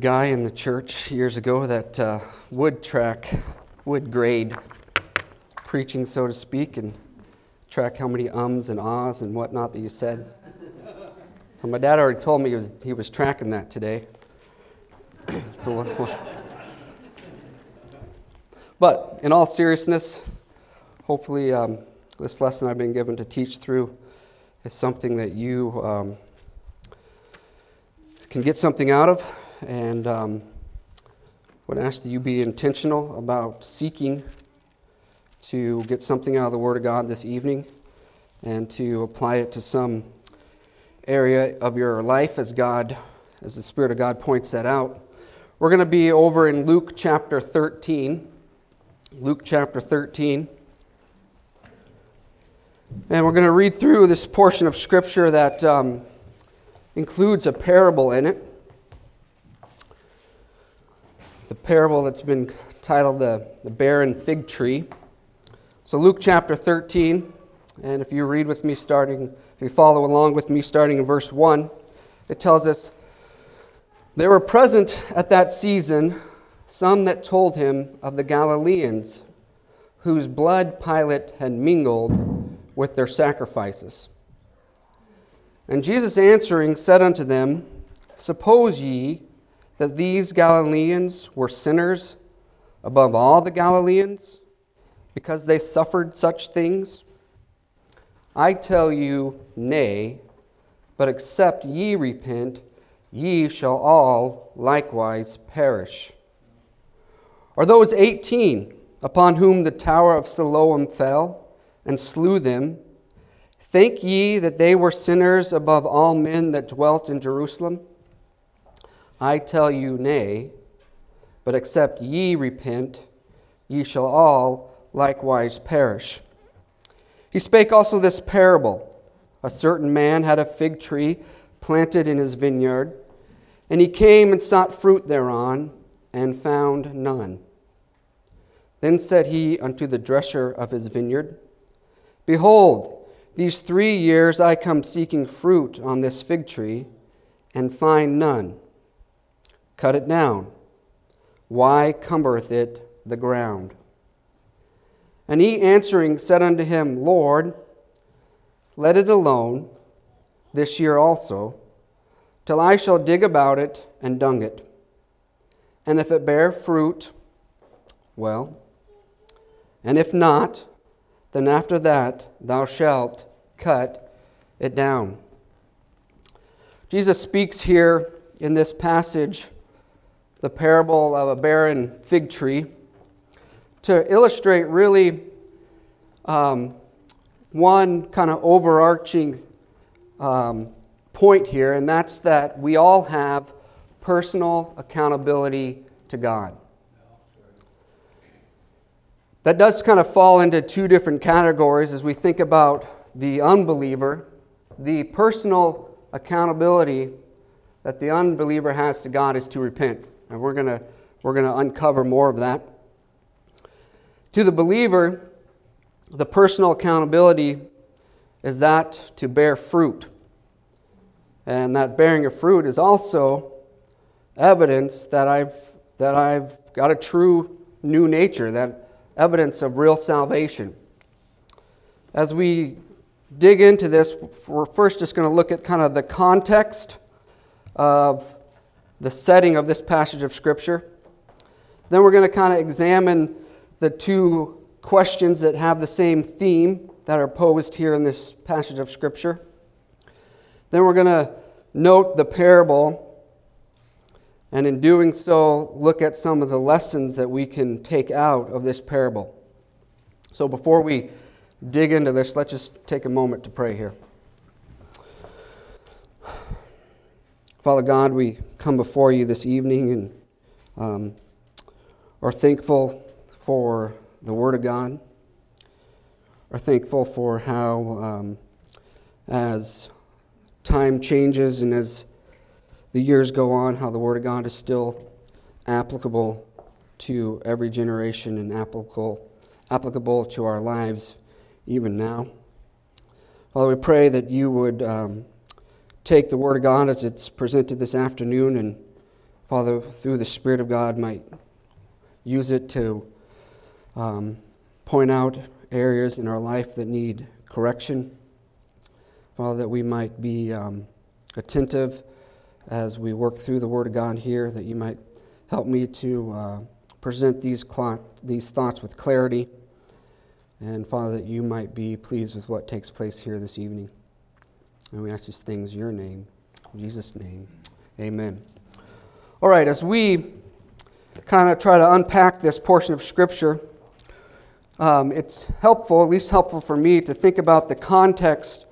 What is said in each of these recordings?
guy in the church years ago that uh, would track, would grade preaching, so to speak, and track how many ums and ahs and whatnot that you said. So my dad already told me he was, he was tracking that today. so, but in all seriousness, hopefully um, this lesson I've been given to teach through is something that you um, can get something out of, and um, would ask that you be intentional about seeking to get something out of the Word of God this evening and to apply it to some area of your life as God, as the Spirit of God points that out. We're going to be over in Luke chapter 13. Luke chapter 13. And we're going to read through this portion of Scripture that um, includes a parable in it. The parable that's been titled the, the Barren Fig Tree. So, Luke chapter 13, and if you read with me starting, if you follow along with me starting in verse 1, it tells us There were present at that season some that told him of the Galileans, whose blood Pilate had mingled with their sacrifices. And Jesus answering said unto them, Suppose ye that these Galileans were sinners above all the Galileans, because they suffered such things? I tell you, nay, but except ye repent, ye shall all likewise perish. Are those eighteen upon whom the tower of Siloam fell and slew them? Think ye that they were sinners above all men that dwelt in Jerusalem? I tell you, nay, but except ye repent, ye shall all likewise perish. He spake also this parable A certain man had a fig tree planted in his vineyard, and he came and sought fruit thereon, and found none. Then said he unto the dresser of his vineyard, Behold, these three years I come seeking fruit on this fig tree, and find none. Cut it down. Why cumbereth it the ground? And he answering said unto him, Lord, let it alone this year also, till I shall dig about it and dung it. And if it bear fruit, well, and if not, then after that thou shalt cut it down. Jesus speaks here in this passage the parable of a barren fig tree to illustrate really um, one kind of overarching um, point here, and that's that we all have personal accountability to God. That does kind of fall into two different categories as we think about the unbeliever, the personal accountability that the unbeliever has to God is to repent. And we're going to we're going to uncover more of that. To the believer, the personal accountability is that to bear fruit. And that bearing of fruit is also evidence that I've, that I've got a true new nature, that evidence of real salvation. As we dig into this, we're first just going to look at kind of the context of the setting of this passage of Scripture. Then we're going to kind of examine the two questions that have the same theme that are posed here in this passage of Scripture. Then we're going to note the parable, and in doing so, look at some of the lessons that we can take out of this parable. So before we dig into this, let's just take a moment to pray here. Father God, we come before you this evening and um, are thankful for the Word of God, are thankful for how, um, as time changes and as the years go on, how the Word of God is still applicable to every generation and applicable, applicable to our lives even now. Father, we pray that you would um, take the Word of God as it's presented this afternoon and, Father, through the Spirit of God, might use it to um, point out areas in our life that need correction. Father, that we might be um, attentive as we work through the Word of God here, that you might help me to uh, present these, cl- these thoughts with clarity. And Father, that you might be pleased with what takes place here this evening. And we ask these things in your name, in Jesus' name. Amen. All right, as we kind of try to unpack this portion of Scripture, um, it's helpful, at least helpful for me, to think about the context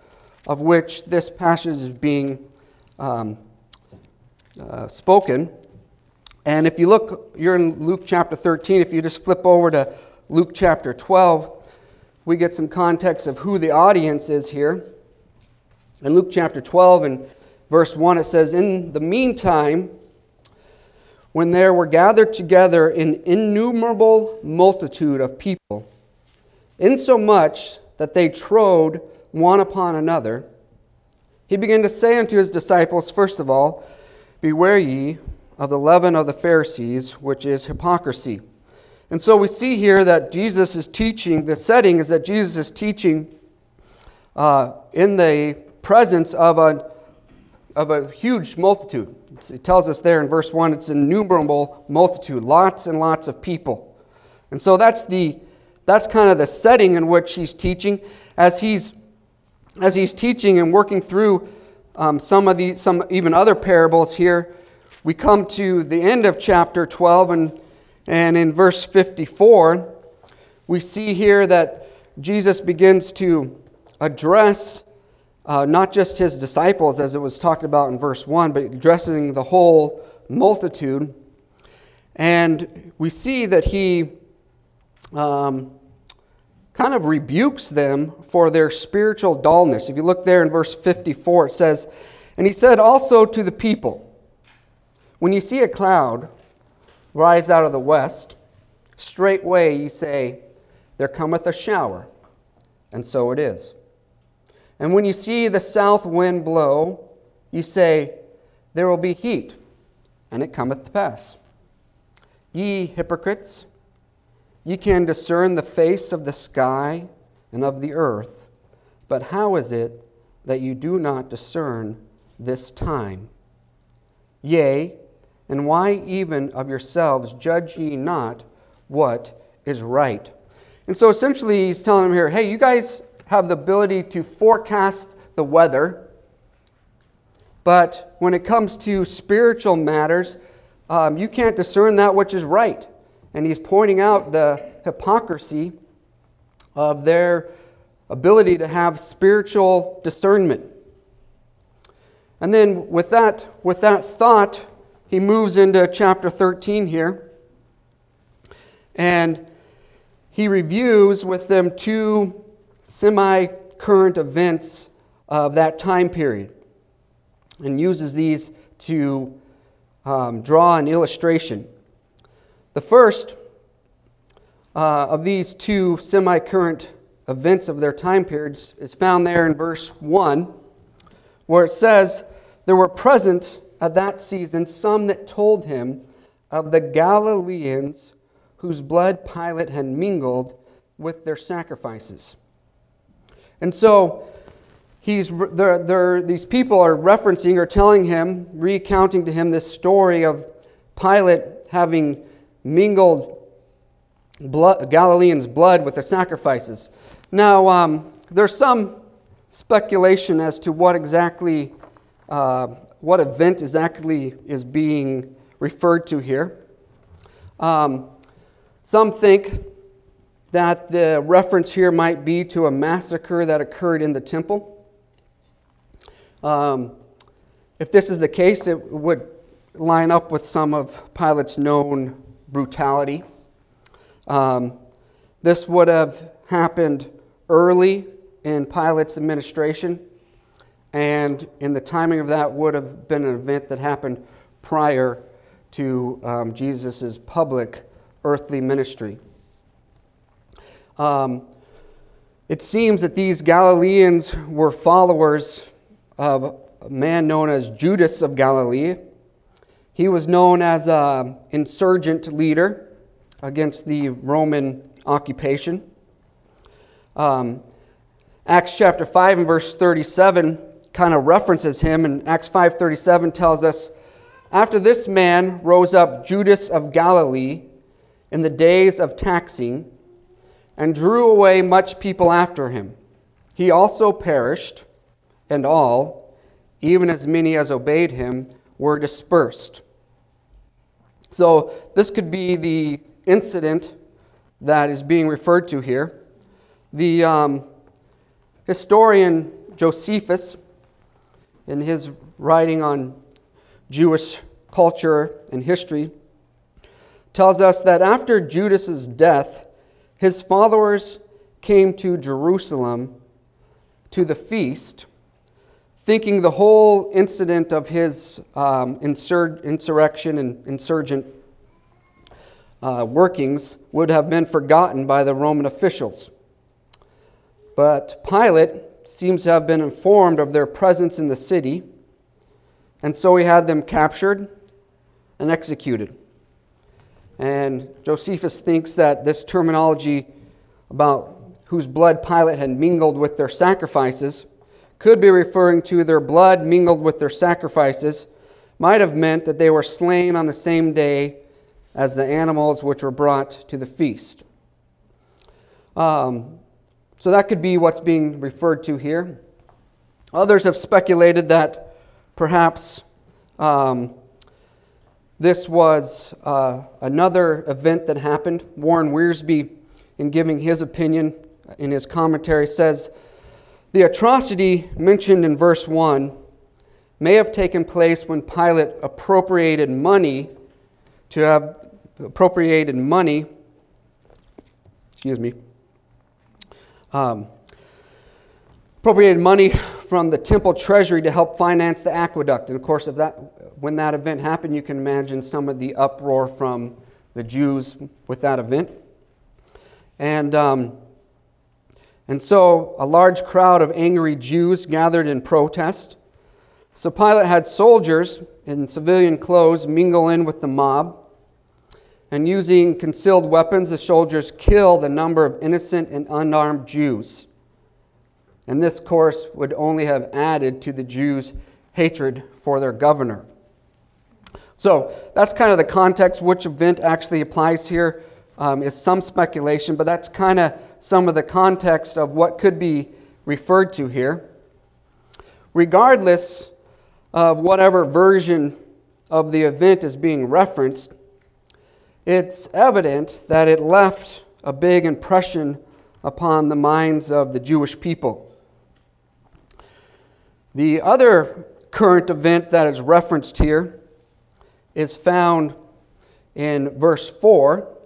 of which this passage is being um, uh, spoken. And if you look, you're in Luke chapter 13. If you just flip over to Luke chapter 12, we get some context of who the audience is here. In Luke chapter 12 and verse 1, it says, In the meantime, when there were gathered together an innumerable multitude of people, insomuch that they trode one upon another, he began to say unto his disciples, First of all, Beware ye of the leaven of the Pharisees, which is hypocrisy. And so we see here that Jesus is teaching, the setting is that Jesus is teaching uh, in the presence of a, of a huge multitude. It's, it tells us there in verse 1 it's an innumerable multitude, lots and lots of people. And so that's, the, that's kind of the setting in which he's teaching. As he's, as he's teaching and working through um, some of the, some even other parables here, we come to the end of chapter 12 and and in verse 54, we see here that Jesus begins to address uh, not just his disciples, as it was talked about in verse 1, but addressing the whole multitude. And we see that he um, kind of rebukes them for their spiritual dullness. If you look there in verse 54, it says, And he said also to the people, When you see a cloud, rise out of the west, straightway ye say, There cometh a shower. And so it is. And when you see the south wind blow, you say, There will be heat, and it cometh to pass. Ye hypocrites, ye can discern the face of the sky and of the earth, but how is it that you do not discern this time? Yea, and why even of yourselves judge ye not what is right? And so essentially, he's telling them here hey, you guys have the ability to forecast the weather, but when it comes to spiritual matters, um, you can't discern that which is right. And he's pointing out the hypocrisy of their ability to have spiritual discernment. And then with that, with that thought, he moves into chapter 13 here. And he reviews with them two semi current events of that time period and uses these to um, draw an illustration. The first uh, of these two semi current events of their time periods is found there in verse 1, where it says, There were present at that season some that told him of the Galileans whose blood Pilate had mingled with their sacrifices. And so he's, they're, they're, these people are referencing or telling him, recounting to him this story of Pilate having mingled blood, Galileans' blood with the sacrifices. Now, um, there's some speculation as to what exactly uh, what event exactly is being referred to here. Um, some think that the reference here might be to a massacre that occurred in the temple. Um, if this is the case, it would line up with some of Pilate's known brutality. Um, this would have happened early in Pilate's administration and in the timing of that would have been an event that happened prior to um, Jesus' public earthly ministry. Um, it seems that these Galileans were followers of a man known as Judas of Galilee. He was known as an insurgent leader against the Roman occupation. Um, Acts chapter 5 and verse 37 kind of references him, and Acts 5:37 tells us, "After this man rose up Judas of Galilee in the days of taxing, and drew away much people after him. He also perished, and all, even as many as obeyed him, were dispersed." So this could be the incident that is being referred to here. The um, historian Josephus, in his writing on Jewish culture and history, tells us that after Judas's death, his followers came to Jerusalem to the feast, thinking the whole incident of his um, insur- insurrection and insurgent uh, workings would have been forgotten by the Roman officials. But Pilate seems to have been informed of their presence in the city, and so he had them captured and executed. And Josephus thinks that this terminology about whose blood Pilate had mingled with their sacrifices could be referring to their blood mingled with their sacrifices, might have meant that they were slain on the same day as the animals which were brought to the feast. Um, so that could be what's being referred to here. Others have speculated that perhaps um, this was uh, another event that happened. Warren Wiersbe, in giving his opinion in his commentary, says the atrocity mentioned in verse 1 may have taken place when Pilate appropriated money to have appropriated money, excuse me, um, appropriated money from the temple treasury to help finance the aqueduct. And of course, if that, when that event happened, you can imagine some of the uproar from the Jews with that event. And, um, and so a large crowd of angry Jews gathered in protest. So Pilate had soldiers in civilian clothes mingle in with the mob. And using concealed weapons, the soldiers killed a number of innocent and unarmed Jews. And this course would only have added to the Jews' hatred for their governor. So that's kind of the context. Which event actually applies here um, is some speculation, but that's kind of some of the context of what could be referred to here. Regardless of whatever version of the event is being referenced, it's evident that it left a big impression upon the minds of the Jewish people. The other current event that is referenced here is found in verse 4.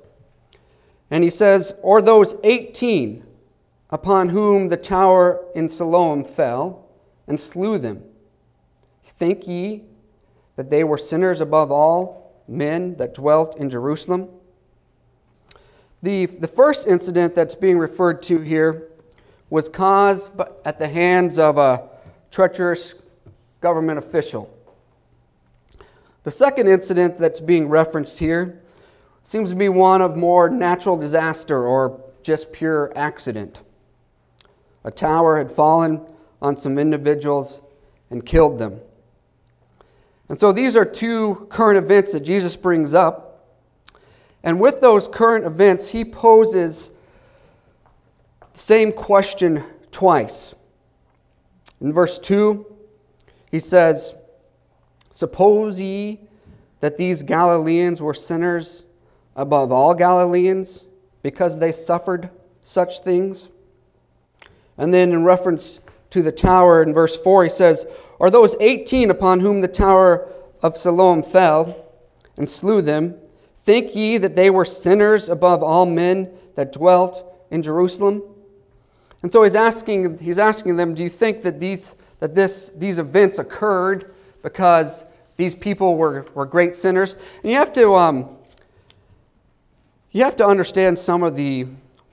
And he says, Or those 18 upon whom the tower in Siloam fell and slew them. Think ye that they were sinners above all? men that dwelt in Jerusalem. The, the first incident that's being referred to here was caused at the hands of a treacherous government official. The second incident that's being referenced here seems to be one of more natural disaster or just pure accident. A tower had fallen on some individuals and killed them. And so these are two current events that Jesus brings up. And with those current events, he poses the same question twice. In verse 2, he says, Suppose ye that these Galileans were sinners above all Galileans because they suffered such things? And then in reference to the tower in verse 4, he says, Are those 18 upon whom the tower of Siloam fell and slew them, think ye that they were sinners above all men that dwelt in Jerusalem? And so he's asking, he's asking them, do you think that these, that this, these events occurred because these people were, were great sinners? And you have to, um, you have to understand some of the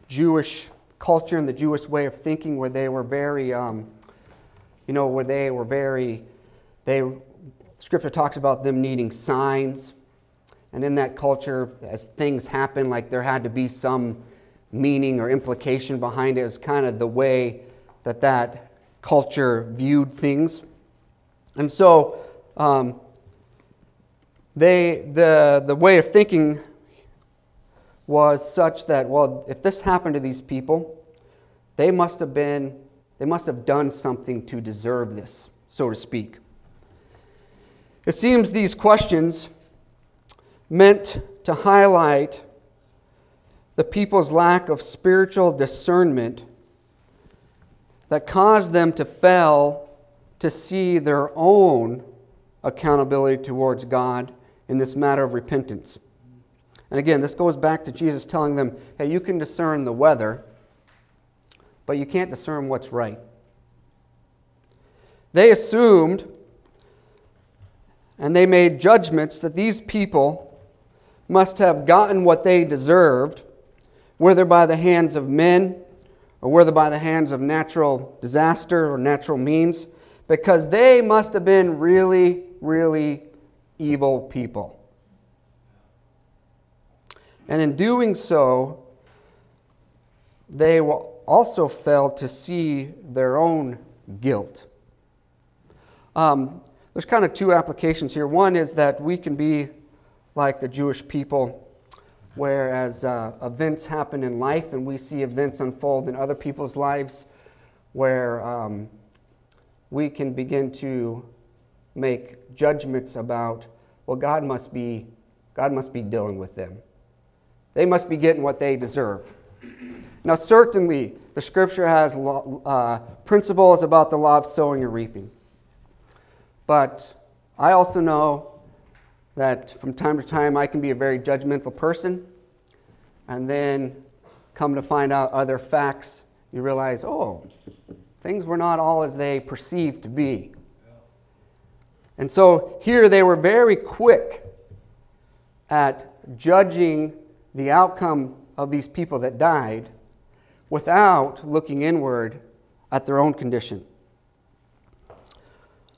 Jewish culture and the Jewish way of thinking where they were very um, you know, where they were very, they Scripture talks about them needing signs. And in that culture, as things happen, like there had to be some meaning or implication behind it. It was kind of the way that that culture viewed things. And so um, they, the, the way of thinking was such that, well, if this happened to these people, they must have been, they must have done something to deserve this, so to speak. It seems these questions meant to highlight the people's lack of spiritual discernment that caused them to fail to see their own accountability towards God in this matter of repentance. And again, this goes back to Jesus telling them, hey, you can discern the weather, but you can't discern what's right. They assumed and they made judgments that these people must have gotten what they deserved, whether by the hands of men or whether by the hands of natural disaster or natural means, because they must have been really, really evil people. And in doing so, they also failed to see their own guilt. Um, there's kind of two applications here. One is that we can be like the Jewish people, whereas uh, events happen in life and we see events unfold in other people's lives, where um, we can begin to make judgments about, well, God must be, God must be dealing with them. They must be getting what they deserve. Now, certainly, the scripture has uh, principles about the law of sowing and reaping. But I also know that from time to time I can be a very judgmental person, and then come to find out other facts, you realize, oh, things were not all as they perceived to be. And so here they were very quick at judging the outcome of these people that died without looking inward at their own condition.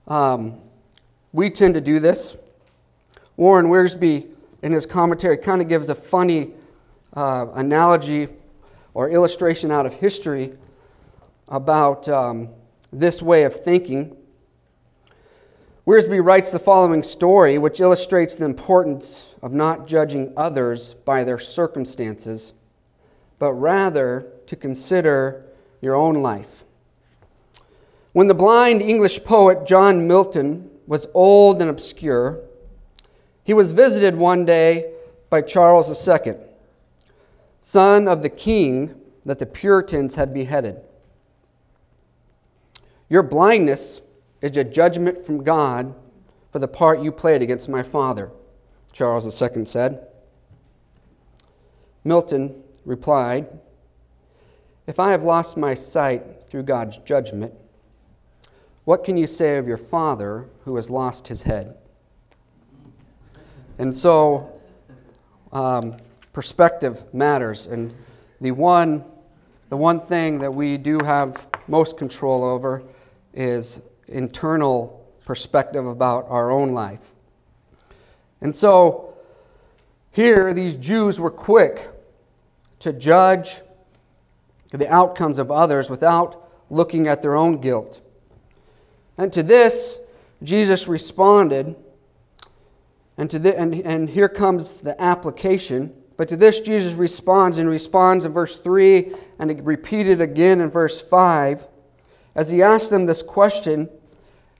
Um, we tend to do this. Warren Wiersbe, in his commentary, kind of gives a funny uh, analogy or illustration out of history about um, this way of thinking. Wiersbe writes the following story, which illustrates the importance of not judging others by their circumstances, but rather to consider your own life. When the blind English poet John Milton was old and obscure, he was visited one day by Charles II, son of the king that the Puritans had beheaded. Your blindness is a judgment from God for the part you played against my father, Charles II said. Milton replied, If I have lost my sight through God's judgment, what can you say of your father who has lost his head? And so, um, perspective matters. And the one, the one thing that we do have most control over is internal perspective about our own life. And so, here, these Jews were quick to judge the outcomes of others without looking at their own guilt. And to this, Jesus responded. And, to the, and, and here comes the application. But to this, Jesus responds and responds in verse 3 and repeated again in verse 5. As he asks them this question,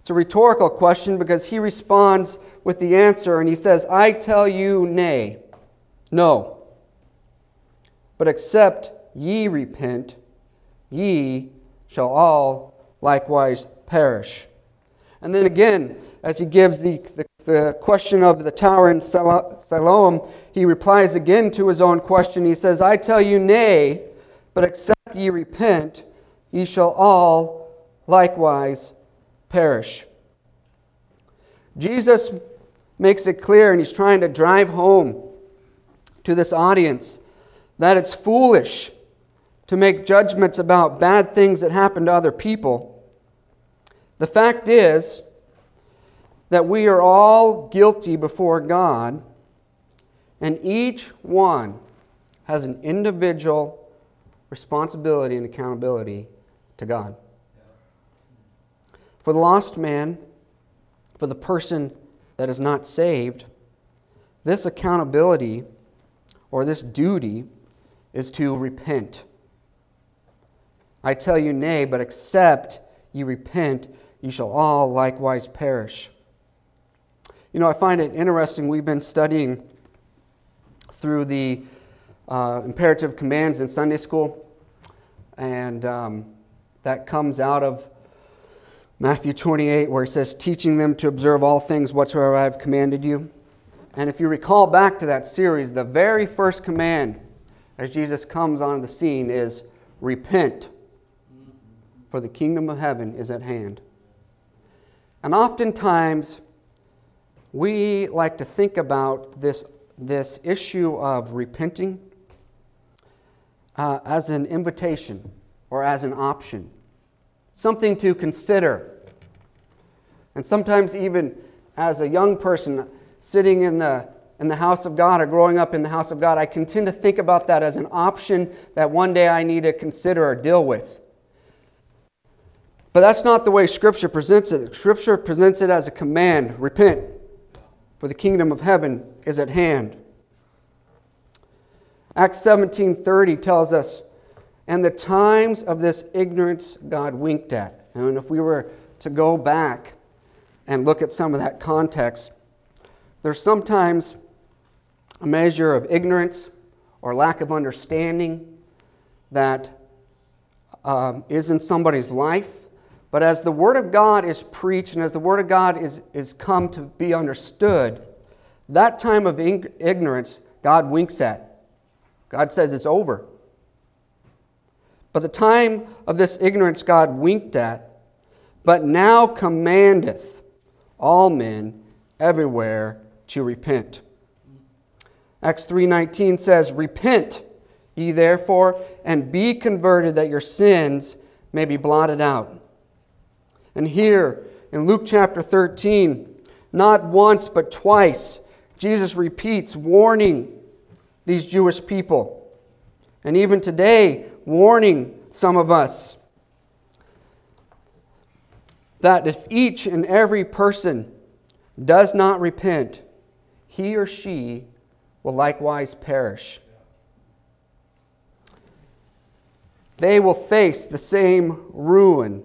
it's a rhetorical question because he responds with the answer and he says, I tell you, nay, no. But except ye repent, ye shall all likewise perish. And then again, as he gives the, the, the question of the tower in Siloam, he replies again to his own question. He says, I tell you, nay, but except ye repent, ye shall all likewise perish. Jesus makes it clear, and he's trying to drive home to this audience that it's foolish to make judgments about bad things that happen to other people the fact is that we are all guilty before God, and each one has an individual responsibility and accountability to God. For the lost man, for the person that is not saved, this accountability or this duty is to repent. I tell you, nay, but except ye repent, ye shall all likewise perish. You know, I find it interesting. We've been studying through the uh, imperative commands in Sunday school, and um, that comes out of Matthew 28, where he says, teaching them to observe all things whatsoever I have commanded you. And if you recall back to that series, the very first command as Jesus comes onto the scene is repent, for the kingdom of heaven is at hand. And oftentimes, we like to think about this, this issue of repenting uh, as an invitation or as an option, something to consider and sometimes, even as a young person sitting in the, in the house of God or growing up in the house of God, I can tend to think about that as an option that one day I need to consider or deal with. But that's not the way Scripture presents it. Scripture presents it as a command repent, for the kingdom of heaven is at hand. Acts 17:30 tells us, "And the times of this ignorance God winked at." And if we were to go back and look at some of that context, there's sometimes a measure of ignorance or lack of understanding that um, is in somebody's life. But as the Word of God is preached and as the Word of God is, is come to be understood, that time of ignorance God winks at. God says it's over. But the time of this ignorance God winked at, but now commandeth all men everywhere to repent. Acts 3:19 says, "Repent ye therefore and be converted that your sins may be blotted out." And here in Luke chapter 13, not once but twice, Jesus repeats warning these Jewish people. And even today, warning some of us that if each and every person does not repent, he or she will likewise perish. They will face the same ruin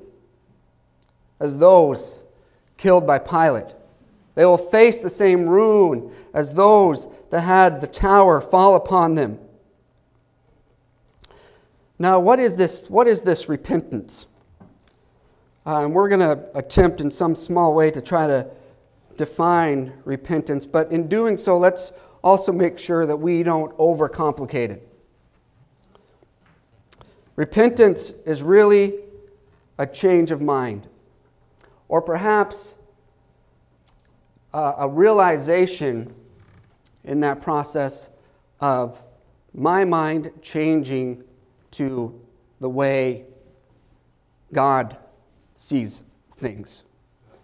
as those killed by Pilate. They will face the same ruin as those that had the tower fall upon them. Now, what is this, what is this repentance? Uh, and we're going to attempt in some small way to try to define repentance, but in doing so, let's also make sure that we don't overcomplicate it. Repentance is really a change of mind, or perhaps uh, a realization in that process of my mind changing to the way God sees things.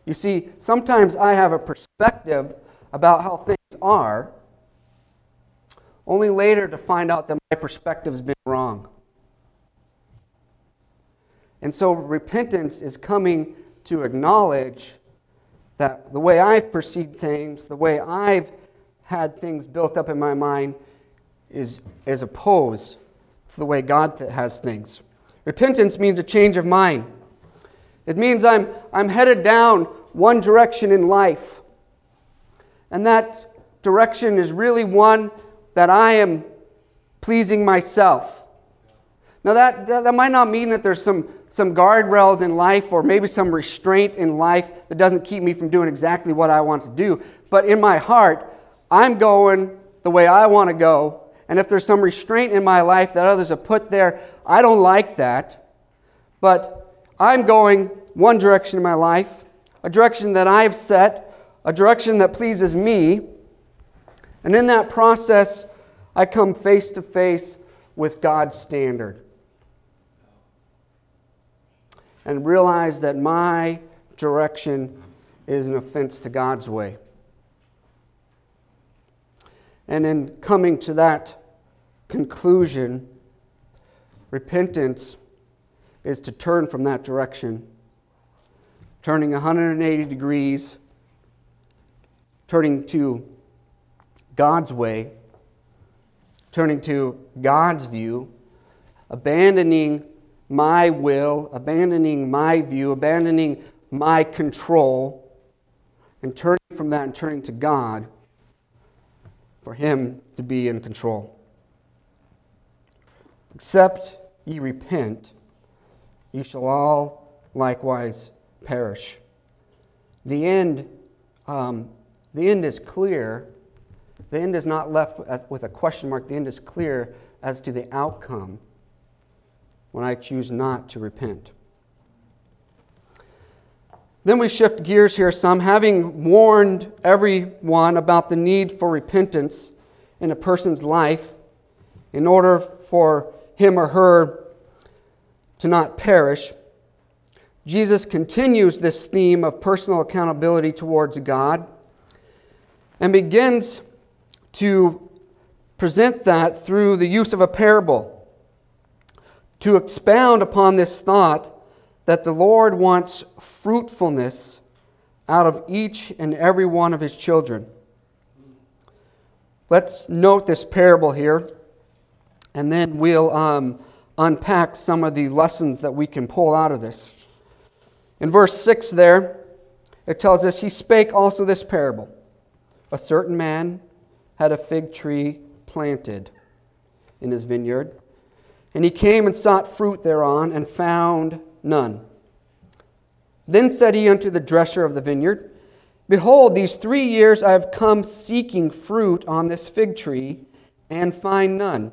You see, sometimes I have a perspective about how things are, only later to find out that my perspective's been wrong. And so repentance is coming to acknowledge that the way I've perceived things, the way I've had things built up in my mind, is, is opposed to the way God has things. Repentance means a change of mind. It means I'm, I'm headed down one direction in life. And that direction is really one that I am pleasing myself. Now, that, that might not mean that there's some, some guardrails in life or maybe some restraint in life that doesn't keep me from doing exactly what I want to do. But in my heart, I'm going the way I want to go. And if there's some restraint in my life that others have put there, I don't like that. But I'm going one direction in my life, a direction that I've set, a direction that pleases me. And in that process, I come face to face with God's standard. And realize that my direction is an offense to God's way. And in coming to that conclusion, repentance is to turn from that direction, turning 180 degrees, turning to God's way, turning to God's view, abandoning my will, abandoning my view, abandoning my control, and turning from that and turning to God for Him to be in control. Except ye repent, ye shall all likewise perish. The end, um, the end is clear. The end is not left with a question mark. The end is clear as to the outcome when I choose not to repent. Then we shift gears here some, having warned everyone about the need for repentance in a person's life in order for him or her to not perish. Jesus continues this theme of personal accountability towards God and begins to present that through the use of a parable to expound upon this thought that the Lord wants fruitfulness out of each and every one of his children. Let's note this parable here, and then we'll um, unpack some of the lessons that we can pull out of this. In verse 6 there, it tells us, He spake also this parable. A certain man had a fig tree planted in his vineyard and he came and sought fruit thereon, and found none. Then said he unto the dresser of the vineyard, Behold, these three years I have come seeking fruit on this fig tree, and find none.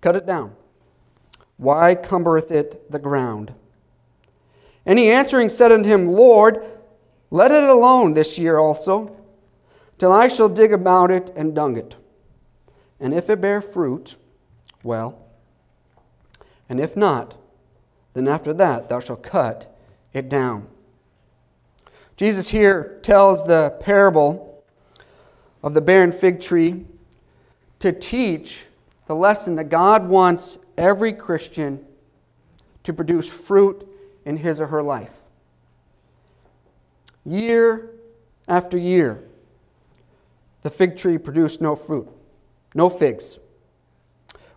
Cut it down. Why cumbereth it the ground? And he answering said unto him, Lord, let it alone this year also, till I shall dig about it and dung it. And if it bear fruit, well, and if not, then after that thou shalt cut it down. Jesus here tells the parable of the barren fig tree to teach the lesson that God wants every Christian to produce fruit in his or her life. Year after year, the fig tree produced no fruit, no figs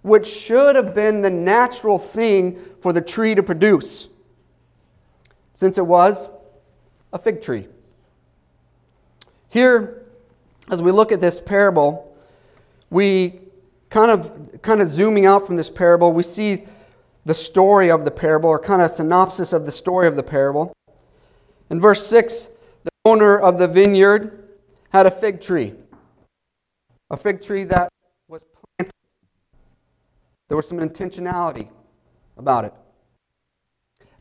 which should have been the natural thing for the tree to produce, since it was a fig tree. Here, as we look at this parable, we kind of kind of zooming out from this parable, we see the story of the parable, or kind of synopsis of the story of the parable. In verse 6, the owner of the vineyard had a fig tree, a fig tree that was planted. there was some intentionality about it.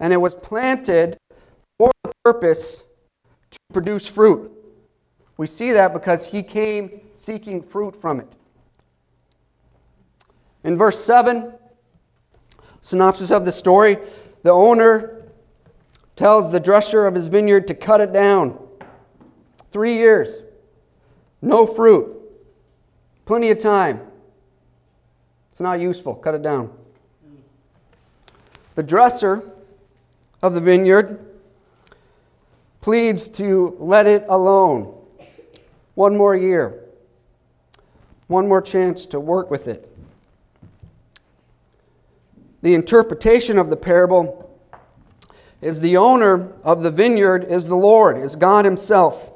And it was planted for the purpose to produce fruit. We see that because he came seeking fruit from it. In verse 7, synopsis of the story, the owner tells the dresser of his vineyard to cut it down. Three years, no fruit, plenty of time. It's not useful. Cut it down. The dresser of the vineyard pleads to let it alone. One more year. One more chance to work with it. The interpretation of the parable is the owner of the vineyard is the Lord, is God Himself.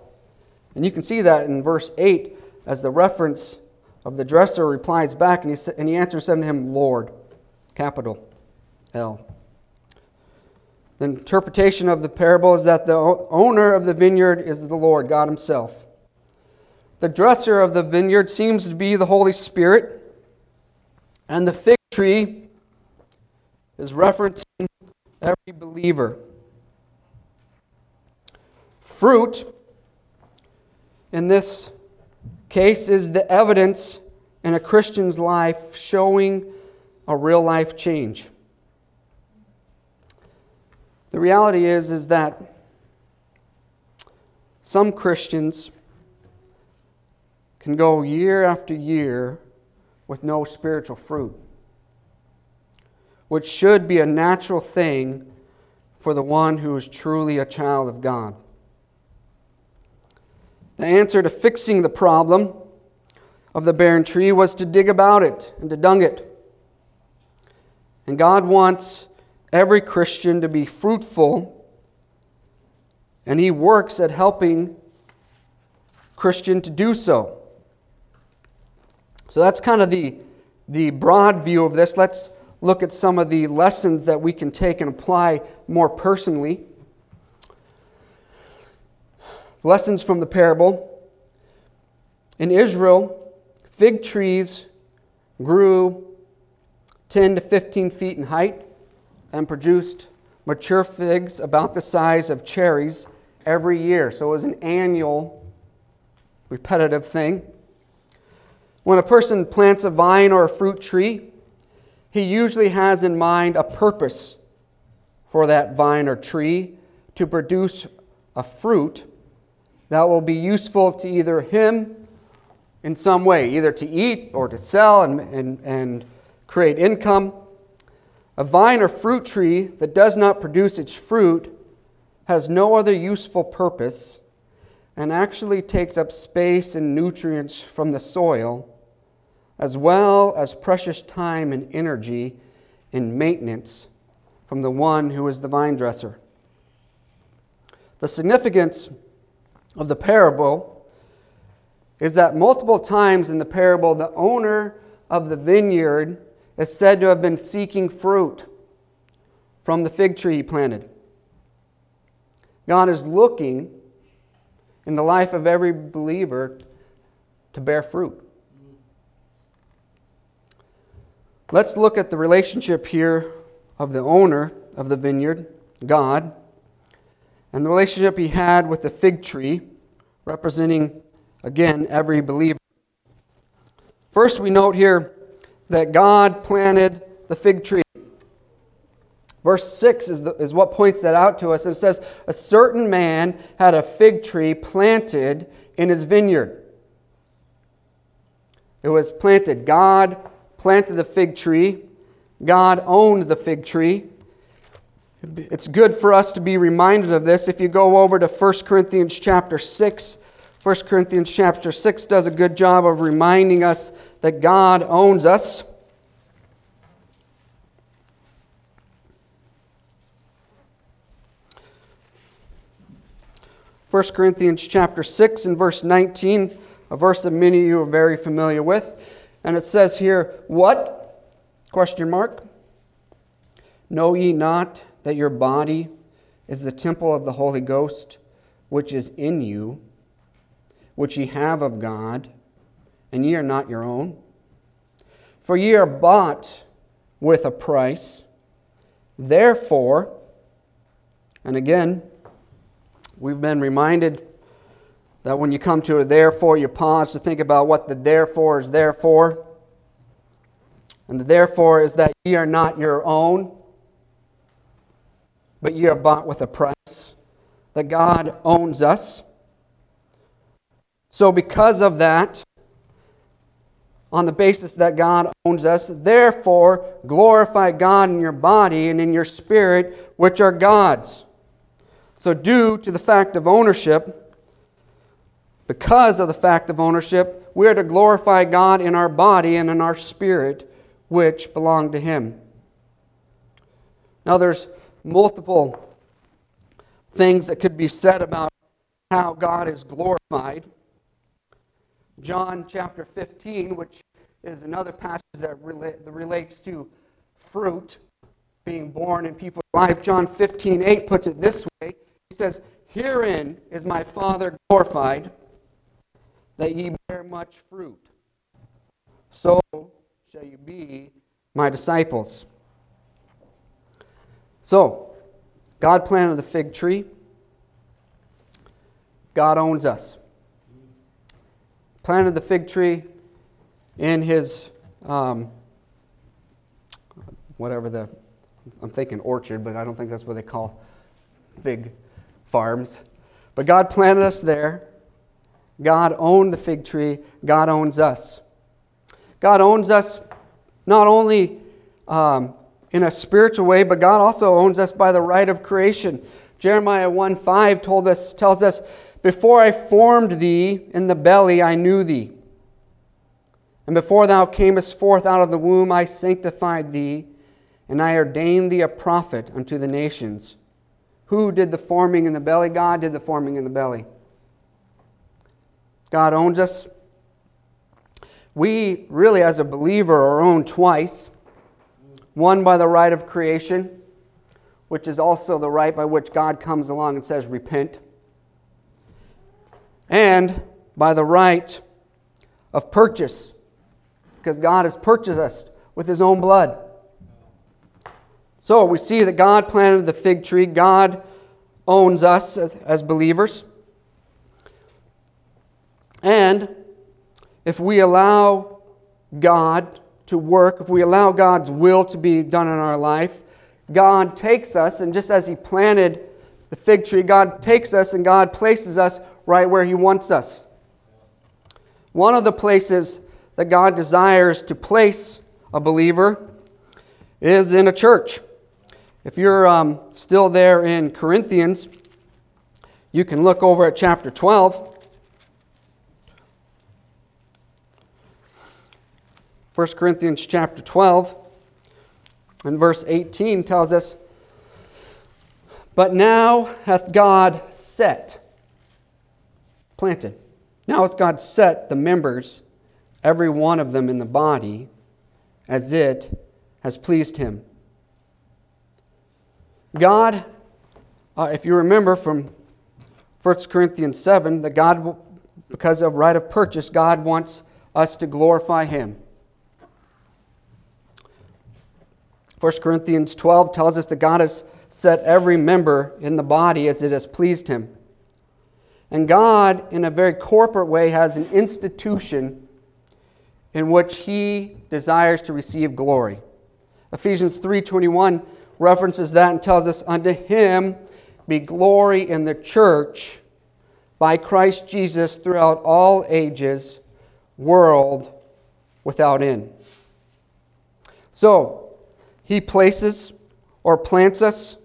And you can see that in verse 8 as the reference of the dresser replies back, and he, and he answers unto him, Lord, capital L. The interpretation of the parable is that the owner of the vineyard is the Lord, God Himself. The dresser of the vineyard seems to be the Holy Spirit, and the fig tree is referencing every believer. Fruit in this case is the evidence in a Christian's life showing a real life change. The reality is, is that some Christians can go year after year with no spiritual fruit, which should be a natural thing for the one who is truly a child of God. The answer to fixing the problem of the barren tree was to dig about it and to dung it. And God wants every Christian to be fruitful, and He works at helping Christian to do so. So that's kind of the, the broad view of this. Let's look at some of the lessons that we can take and apply more personally. Lessons from the parable. In Israel, fig trees grew 10 to 15 feet in height and produced mature figs about the size of cherries every year. So it was an annual, repetitive thing. When a person plants a vine or a fruit tree, he usually has in mind a purpose for that vine or tree to produce a fruit that will be useful to either him in some way, either to eat or to sell and, and, and create income. A vine or fruit tree that does not produce its fruit has no other useful purpose and actually takes up space and nutrients from the soil, as well as precious time and energy in maintenance from the one who is the vine dresser. The significance of the parable is that multiple times in the parable, the owner of the vineyard is said to have been seeking fruit from the fig tree he planted. God is looking in the life of every believer to bear fruit. Let's look at the relationship here of the owner of the vineyard, God, and the relationship he had with the fig tree, representing, again, every believer. First, we note here that God planted the fig tree. Verse 6 is, the, is what points that out to us. It says, A certain man had a fig tree planted in his vineyard. It was planted. God planted the fig tree, God owned the fig tree. It's good for us to be reminded of this. If you go over to 1 Corinthians chapter 6, 1 Corinthians chapter 6 does a good job of reminding us that God owns us. First Corinthians chapter 6 and verse 19, a verse that many of you are very familiar with. And it says here, What? Question mark. Know ye not that your body is the temple of the Holy Ghost, which is in you, which ye have of God, and ye are not your own? For ye are bought with a price. Therefore, and again, we've been reminded that when you come to a therefore, you pause to think about what the therefore is there for. And the therefore is that ye are not your own, but ye are bought with a price, that God owns us. So, because of that, on the basis that God owns us, therefore glorify God in your body and in your spirit, which are God's. So, due to the fact of ownership, because of the fact of ownership, we are to glorify God in our body and in our spirit, which belong to Him. Now, there's multiple things that could be said about how God is glorified. John chapter 15, which is another passage that, rela- that relates to fruit being borne in people's life. John 15, 8 puts it this way He says, Herein is my Father glorified, that ye bear much fruit. So shall you be my disciples. So, God planted the fig tree. God owns us. Planted the fig tree in his, um, whatever the, I'm thinking orchard, but I don't think that's what they call fig farms. But God planted us there. God owned the fig tree. God owns us. God owns us not only um, in a spiritual way, but God also owns us by the right of creation. Jeremiah 1 5 told us, tells us, Before I formed thee in the belly, I knew thee. And before thou camest forth out of the womb, I sanctified thee, and I ordained thee a prophet unto the nations. Who did the forming in the belly? God did the forming in the belly. God owns us. We really, as a believer, are owned twice one by the right of creation, which is also the right by which God comes along and says, Repent, and by the right of purchase, because God has purchased us with His own blood. So we see that God planted the fig tree, God owns us as, believers. And if we allow God to work, if we allow God's will to be done in our life, God takes us, and just as He planted the fig tree, God takes us and God places us right where He wants us. One of the places that God desires to place a believer is in a church. If you're um, still there in Corinthians, you can look over at chapter 12. 1 Corinthians chapter 12 and verse 18 tells us, But now hath God set, planted, now hath God set the members, every one of them in the body, as it has pleased him. God, uh, if you remember from 1 Corinthians 7, that God, because of right of purchase, God wants us to glorify him. 1 Corinthians 12 tells us that God has set every member in the body as it has pleased him. And God, in a very corporate way, has an institution in which he desires to receive glory. Ephesians 3:21 references that and tells us unto him be glory in the church by Christ Jesus throughout all ages, world without end. So, he places or plants us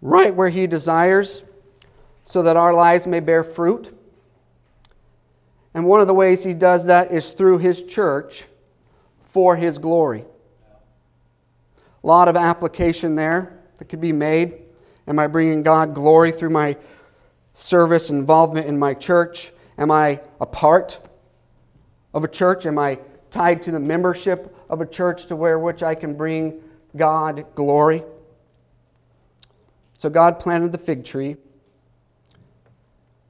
right where He desires so that our lives may bear fruit. And one of the ways He does that is through His church for His glory. A lot of application there that could be made. Am I bringing God glory through my service involvement in my church? Am I a part of a church? Am I tied to the membership of a church to where which I can bring God glory. So God planted the fig tree.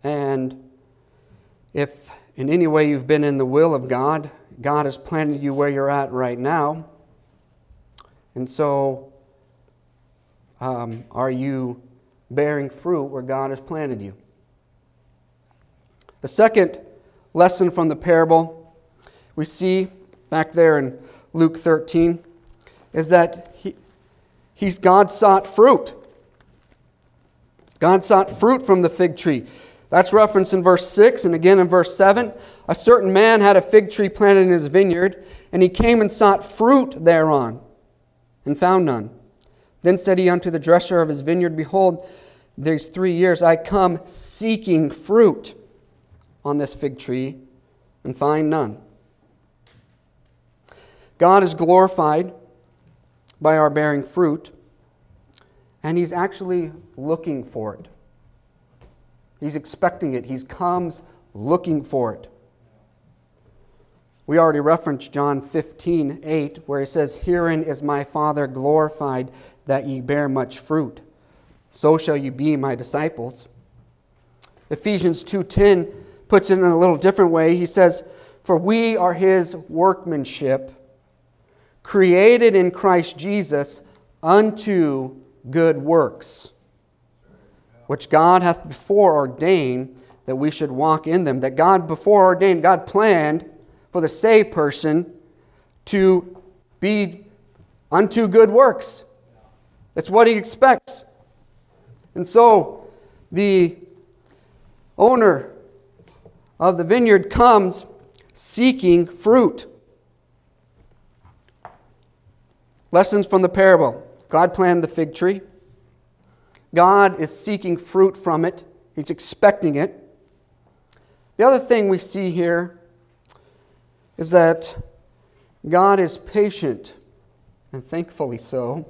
And if in any way you've been in the will of God, God has planted you where you're at right now. And so, um, are you bearing fruit where God has planted you? The second lesson from the parable we see back there in Luke 13 is that he, he's, God sought fruit. God sought fruit from the fig tree. That's referenced in verse 6 and again in verse 7. A certain man had a fig tree planted in his vineyard, and he came and sought fruit thereon, and found none. Then said he unto the dresser of his vineyard, Behold, these three years I come seeking fruit on this fig tree, and find none. God is glorified by our bearing fruit, and he's actually looking for it. He's expecting it. He comes looking for it. We already referenced John 15, 8, where he says, Herein is my Father glorified, that ye bear much fruit. So shall you be my disciples. Ephesians 2:10 puts it in a little different way. He says, For we are his workmanship created in Christ Jesus unto good works, which God hath before ordained that we should walk in them. That God before ordained, God planned for the saved person to be unto good works. That's what he expects. And so, the owner of the vineyard comes seeking fruit. Lessons from the parable God planted the fig tree. God is seeking fruit from it, He's expecting it. The other thing we see here is that God is patient, and thankfully so,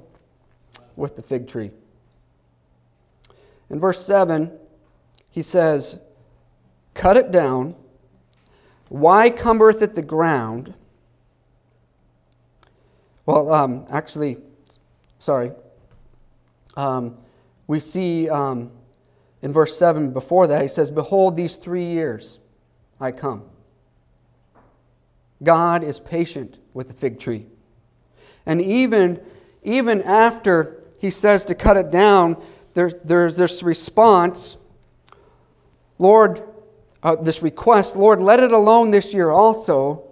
with the fig tree. In verse 7, he says, Cut it down. Why cumbereth it the ground? Well, um, actually, sorry. Um, we see um, in verse 7 before that, he says, Behold, these three years I come. God is patient with the fig tree. And even, even after he says to cut it down, there, there's this response Lord, uh, this request, Lord, let it alone this year also,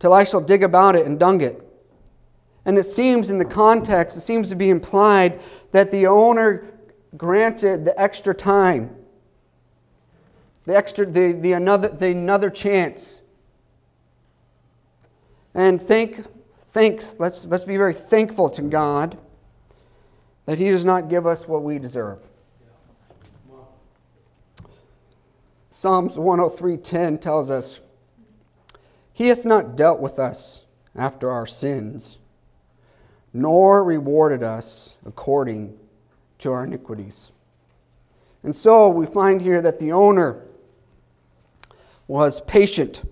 till I shall dig about it and dung it. And it seems in the context, it seems to be implied that the owner granted the extra time, the extra, the, the another, the another chance. And thank, thanks, let's, let's be very thankful to God that He does not give us what we deserve. Psalms 103:10 tells us, He hath not dealt with us after our sins, nor rewarded us according to our iniquities. And so we find here that the owner was patient.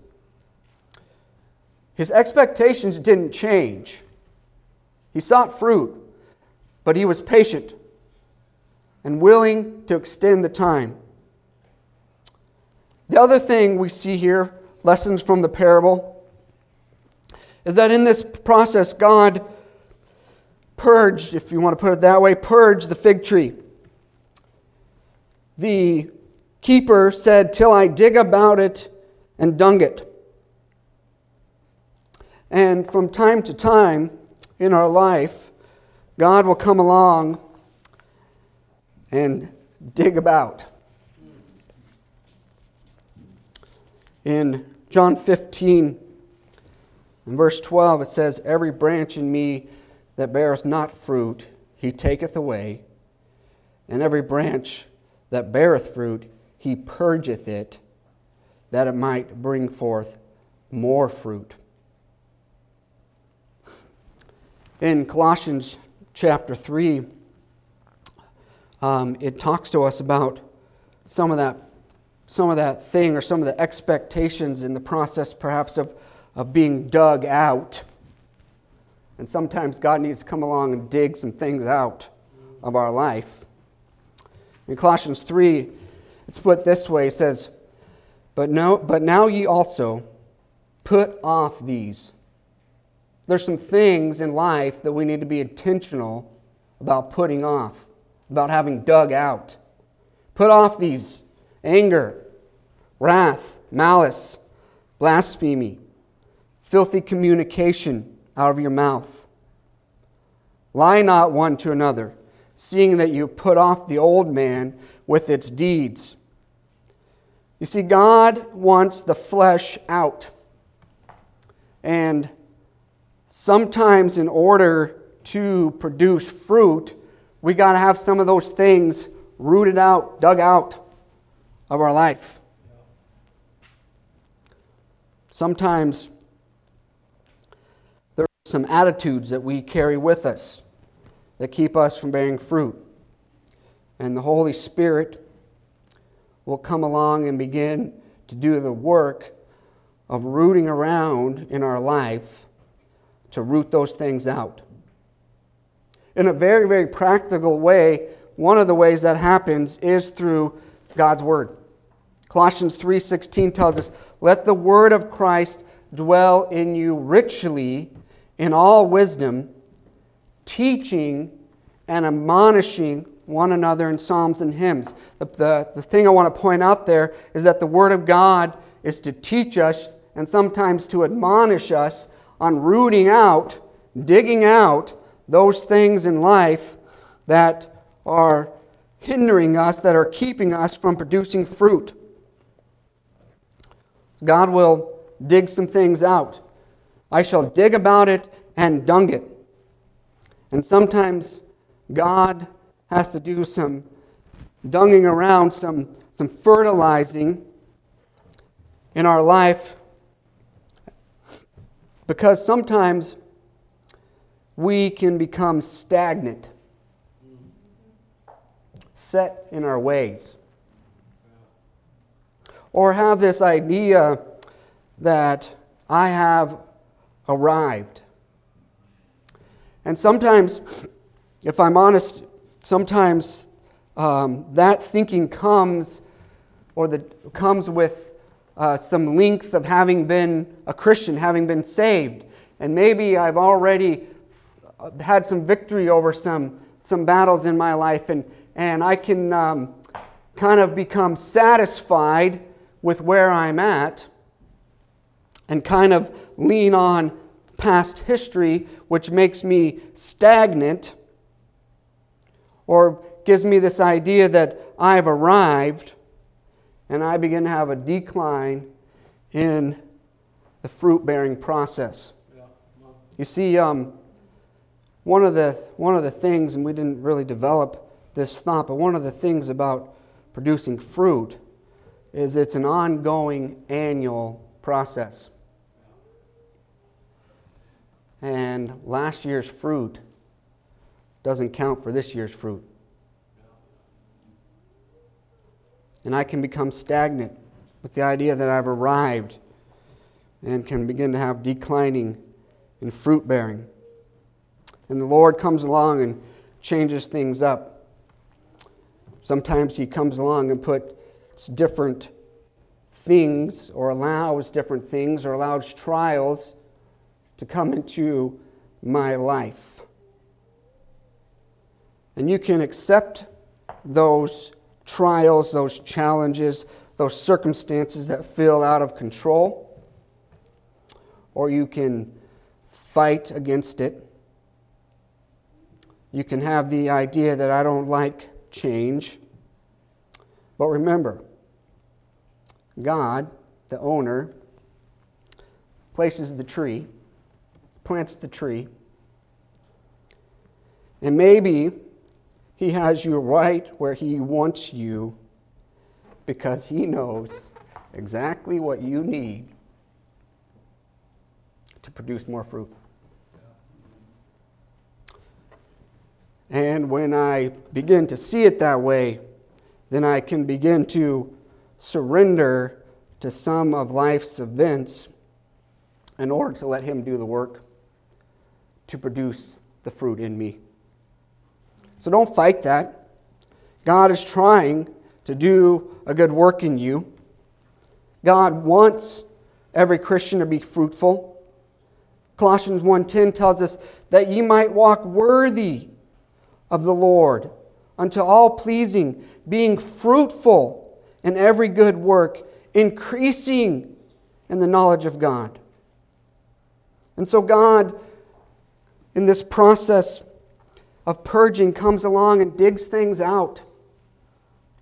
His expectations didn't change. He sought fruit, but he was patient and willing to extend the time. The other thing we see here, lessons from the parable, is that in this process, God purged, if you want to put it that way, purged the fig tree. The keeper said, Till I dig about it and dung it. And from time to time in our life, God will come along and dig about. In John 15, in verse 12, it says, Every branch in me that beareth not fruit, he taketh away, and every branch that beareth fruit, he purgeth it, that it might bring forth more fruit. In Colossians chapter 3, um, it talks to us about some of that some of that thing or some of the expectations in the process, perhaps, of, of being dug out. And sometimes God needs to come along and dig some things out of our life. In Colossians 3, it's put this way it says, But, no, but now ye also put off these. There's some things in life that we need to be intentional about putting off, about having dug out. Put off these anger, wrath, malice, blasphemy, filthy communication out of your mouth. Lie not one to another, seeing that you put off the old man with its deeds. You see, God wants the flesh out. And sometimes, in order to produce fruit, we got to have some of those things rooted out, dug out of our life. Sometimes some attitudes that we carry with us that keep us from bearing fruit. And the Holy Spirit will come along and begin to do the work of rooting around in our life to root those things out. In a very, very practical way, one of the ways that happens is through God's Word. Colossians 3:16 tells us, "Let the word of Christ dwell in you richly in all wisdom, teaching and admonishing one another in psalms and hymns." The, the, the thing I want to point out there is that the word of God is to teach us and sometimes to admonish us on rooting out, digging out those things in life that are hindering us, that are keeping us from producing fruit. God will dig some things out. I shall dig about it and dung it. And sometimes God has to do some dunging around, some, some fertilizing in our life because sometimes we can become stagnant, set in our ways, or have this idea that I have arrived. And sometimes, if I'm honest, sometimes um, that thinking comes or the, comes with uh, some length of having been a Christian, having been saved. And maybe I've already had some victory over some, some battles in my life, and, and I can um, kind of become satisfied with where I'm at and kind of lean on past history, which makes me stagnant or gives me this idea that I've arrived and I begin to have a decline in the fruit bearing process. You see, um, one, of the, one of the things, and we didn't really develop this thought, but one of the things about producing fruit is it's an ongoing annual process. And last year's fruit doesn't count for this year's fruit. And I can become stagnant with the idea that I've arrived and can begin to have declining in fruit bearing. And the Lord comes along and changes things up. Sometimes He comes along and puts different things or allows different things or allows trials to come into my life. And you can accept those trials, those challenges, those circumstances that feel out of control, or you can fight against it. You can have the idea that I don't like change. But remember, God, the owner, places the tree plants the tree. And maybe he has you right where he wants you because he knows exactly what you need to produce more fruit. And when I begin to see it that way, then I can begin to surrender to some of life's events in order to let Him do the work to produce the fruit in me. So don't fight that. God is trying to do a good work in you. God wants every Christian to be fruitful. Colossians 1:10 tells us that ye might walk worthy of the Lord unto all pleasing, being fruitful in every good work, increasing in the knowledge of God. And so God in this process of purging comes along and digs things out.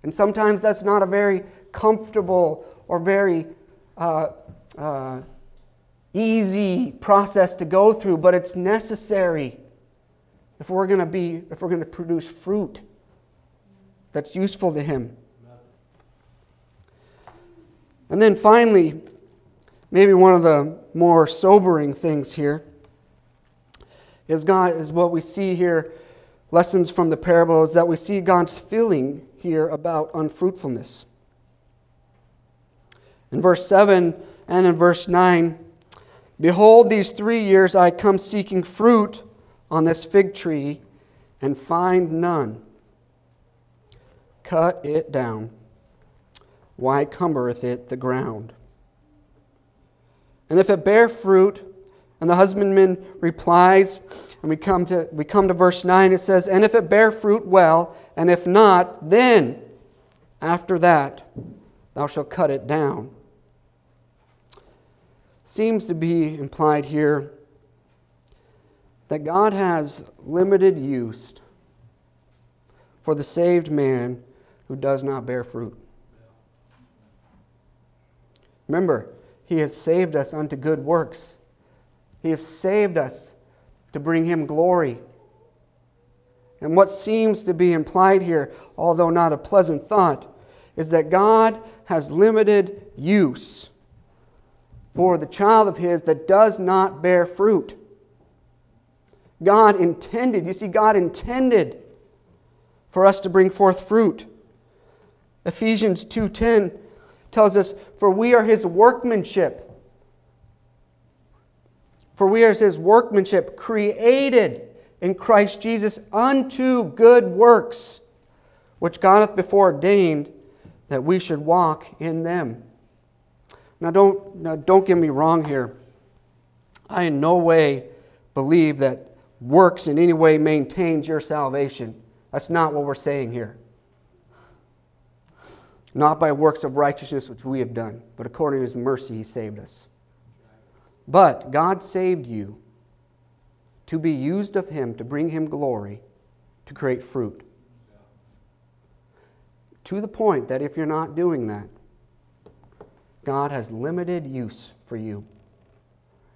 And sometimes that's not a very comfortable or very uh, uh, easy process to go through, but it's necessary if we're going to be, if we're going to produce fruit that's useful to Him. And then finally, maybe one of the more sobering things here is God is what we see here. Lessons from the parable is that we see God's feeling here about unfruitfulness. In verse 7 and in verse 9, Behold, these three years I come seeking fruit on this fig tree and find none. Cut it down. Why cumbereth it the ground? And if it bear fruit, and the husbandman replies, and we come to, we come to verse 9, it says, And if it bear fruit, well, and if not, then after that thou shalt cut it down. Seems to be implied here that God has limited use for the saved man who does not bear fruit. Remember, He has saved us unto good works. He has saved us to bring Him glory. And what seems to be implied here, although not a pleasant thought, is that God has limited use for the child of His that does not bear fruit. God intended, you see, God intended for us to bring forth fruit. Ephesians 2:10 tells us, For we are his workmanship. For we are his workmanship, created in Christ Jesus unto good works, which God hath before ordained that we should walk in them. Now, don't, now don't get me wrong here. I in no way believe that works in any way maintains your salvation. That's not what we're saying here not by works of righteousness which we have done, but according to his mercy he saved us. But God saved you to be used of him to bring him glory, to create fruit. To the point that if you're not doing that, God has limited use for you.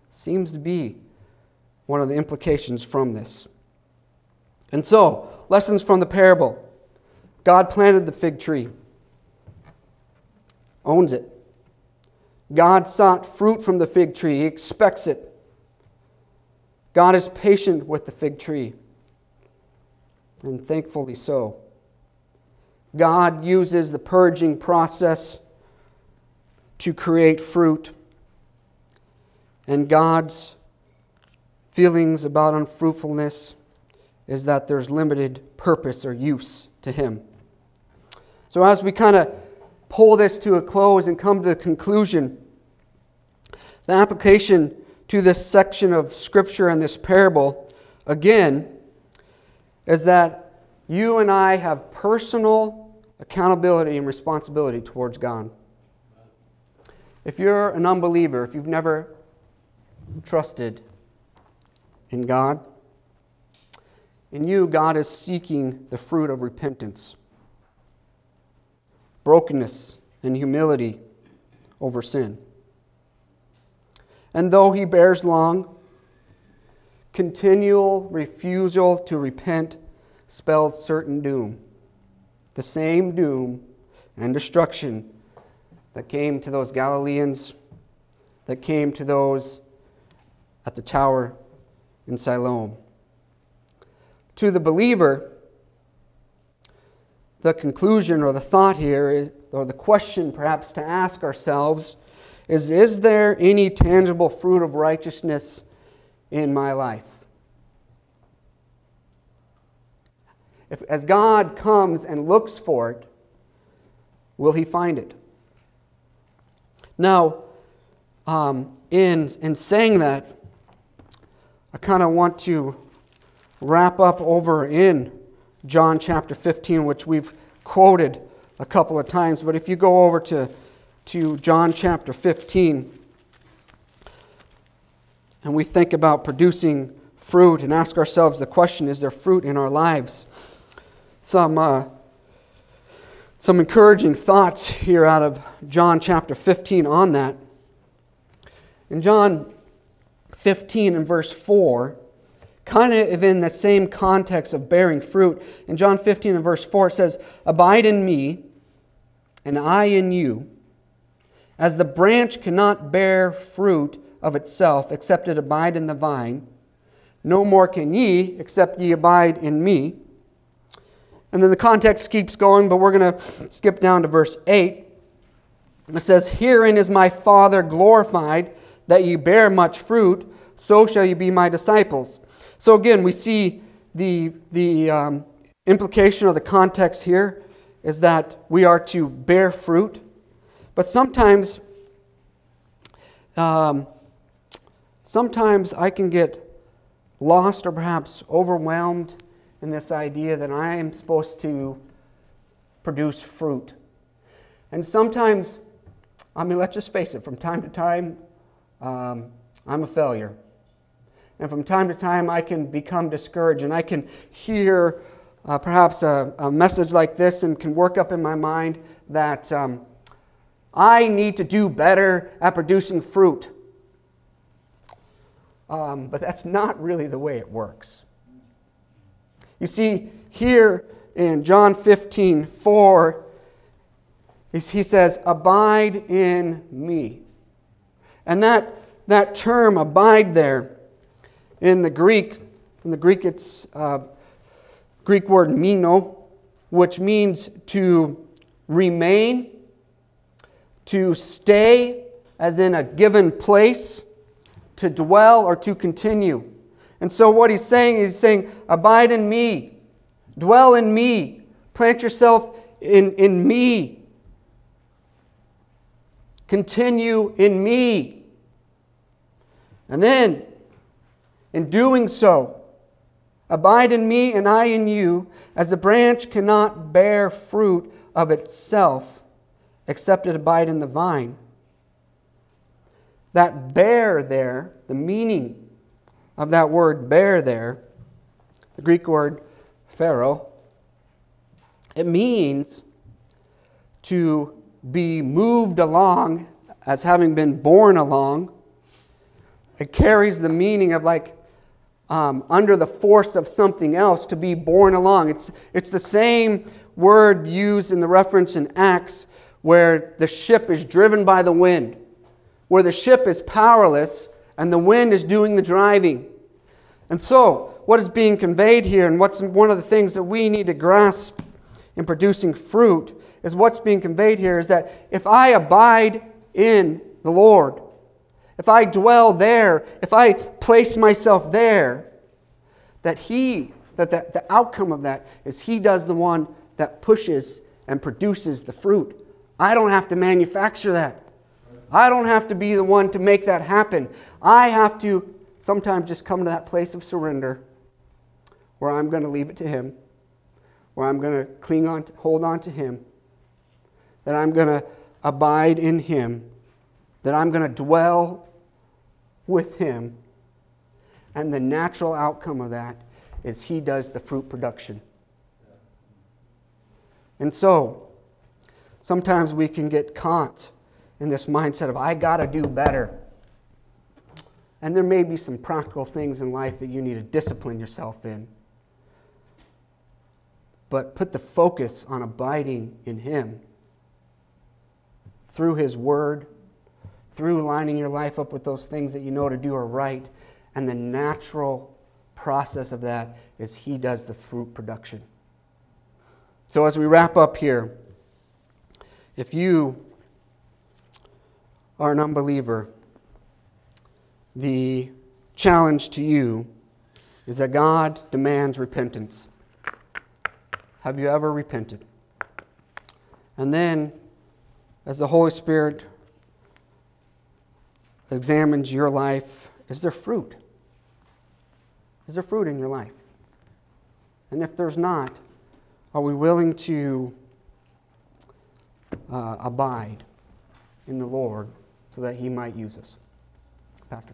Seems to be one of the implications from this. And so, lessons from the parable God planted the fig tree owns it. God sought fruit from the fig tree, He expects it. God is patient with the fig tree, and thankfully so. God uses the purging process to create fruit, and God's feelings about unfruitfulness is that there's limited purpose or use to Him. So, as we kind of pull this to a close and come to the conclusion. The application to this section of Scripture and this parable, again, is that you and I have personal accountability and responsibility towards God. If you're an unbeliever, if you've never trusted in God, in you, God is seeking the fruit of repentance brokenness, and humility over sin. And though he bears long, continual refusal to repent spells certain doom. The same doom and destruction that came to those Galileans, that came to those at the tower in Siloam. To the believer, the conclusion or the thought here, or the question perhaps to ask ourselves, is Is there any tangible fruit of righteousness in my life? If, as God comes and looks for it, will he find it? Now, um, in, in saying that, I kind of want to wrap up over in John chapter 15, which we've quoted a couple of times. But if you go over to, to John chapter 15, and we think about producing fruit and ask ourselves the question is there fruit in our lives? Some, uh, some encouraging thoughts here out of John chapter 15 on that. In John 15 and verse 4, kind of in the same context of bearing fruit. In John 15 and verse 4, it says, Abide in me, and I in you. As the branch cannot bear fruit of itself except it abide in the vine, no more can ye except ye abide in me. And then the context keeps going, but we're going to skip down to verse 8. It says, Herein is my Father glorified, that ye bear much fruit, so shall ye be my disciples. So again, we see the, the um, implication or the context here is that we are to bear fruit. But sometimes, um, sometimes I can get lost or perhaps overwhelmed in this idea that I am supposed to produce fruit. And sometimes, I mean, let's just face it, from time to time, um, I'm a failure. And from time to time, I can become discouraged and I can hear uh, perhaps a, a, message like this and can work up in my mind that, um, I need to do better at producing fruit. Um, but that's not really the way it works. You see, here in John 15 4, he says, Abide in me. And that, that term, abide there, in the Greek, in the Greek it's uh, Greek word meno, which means to remain, to stay, as in a given place, to dwell, or to continue. And so, what he's saying is saying, Abide in me, dwell in me, plant yourself in, in me, continue in me. And then, in doing so, abide in me and I in you, as the branch cannot bear fruit of itself except it abide in the vine. That bear there, the meaning of that word bear there, the Greek word phero, it means to be moved along as having been borne along. It carries the meaning of like um, under the force of something else to be borne along. It's, it's the same word used in the reference in Acts where the ship is driven by the wind, where the ship is powerless and the wind is doing the driving. And so, what is being conveyed here, and what's one of the things that we need to grasp in producing fruit, is what's being conveyed here is that if I abide in the Lord, if I dwell there, if I place myself there, that He, that the, the outcome of that is He does the one that pushes and produces the fruit. I don't have to manufacture that. I don't have to be the one to make that happen. I have to sometimes just come to that place of surrender where I'm going to leave it to Him, where I'm going to cling on, to, hold on to Him, that I'm going to abide in Him, that I'm going to dwell with Him. And the natural outcome of that is He does the fruit production. And so, sometimes we can get caught in this mindset of, I got to do better. And there may be some practical things in life that you need to discipline yourself in. But put the focus on abiding in Him through His Word, through lining your life up with those things that you know to do are right. And the natural process of that is He does the fruit production. So, as we wrap up here, if you are an unbeliever, the challenge to you is that God demands repentance. Have you ever repented? And then, as the Holy Spirit examines your life, is there fruit? Is there fruit in your life? And if there's not, are we willing to uh, abide in the Lord so that He might use us? Pastor.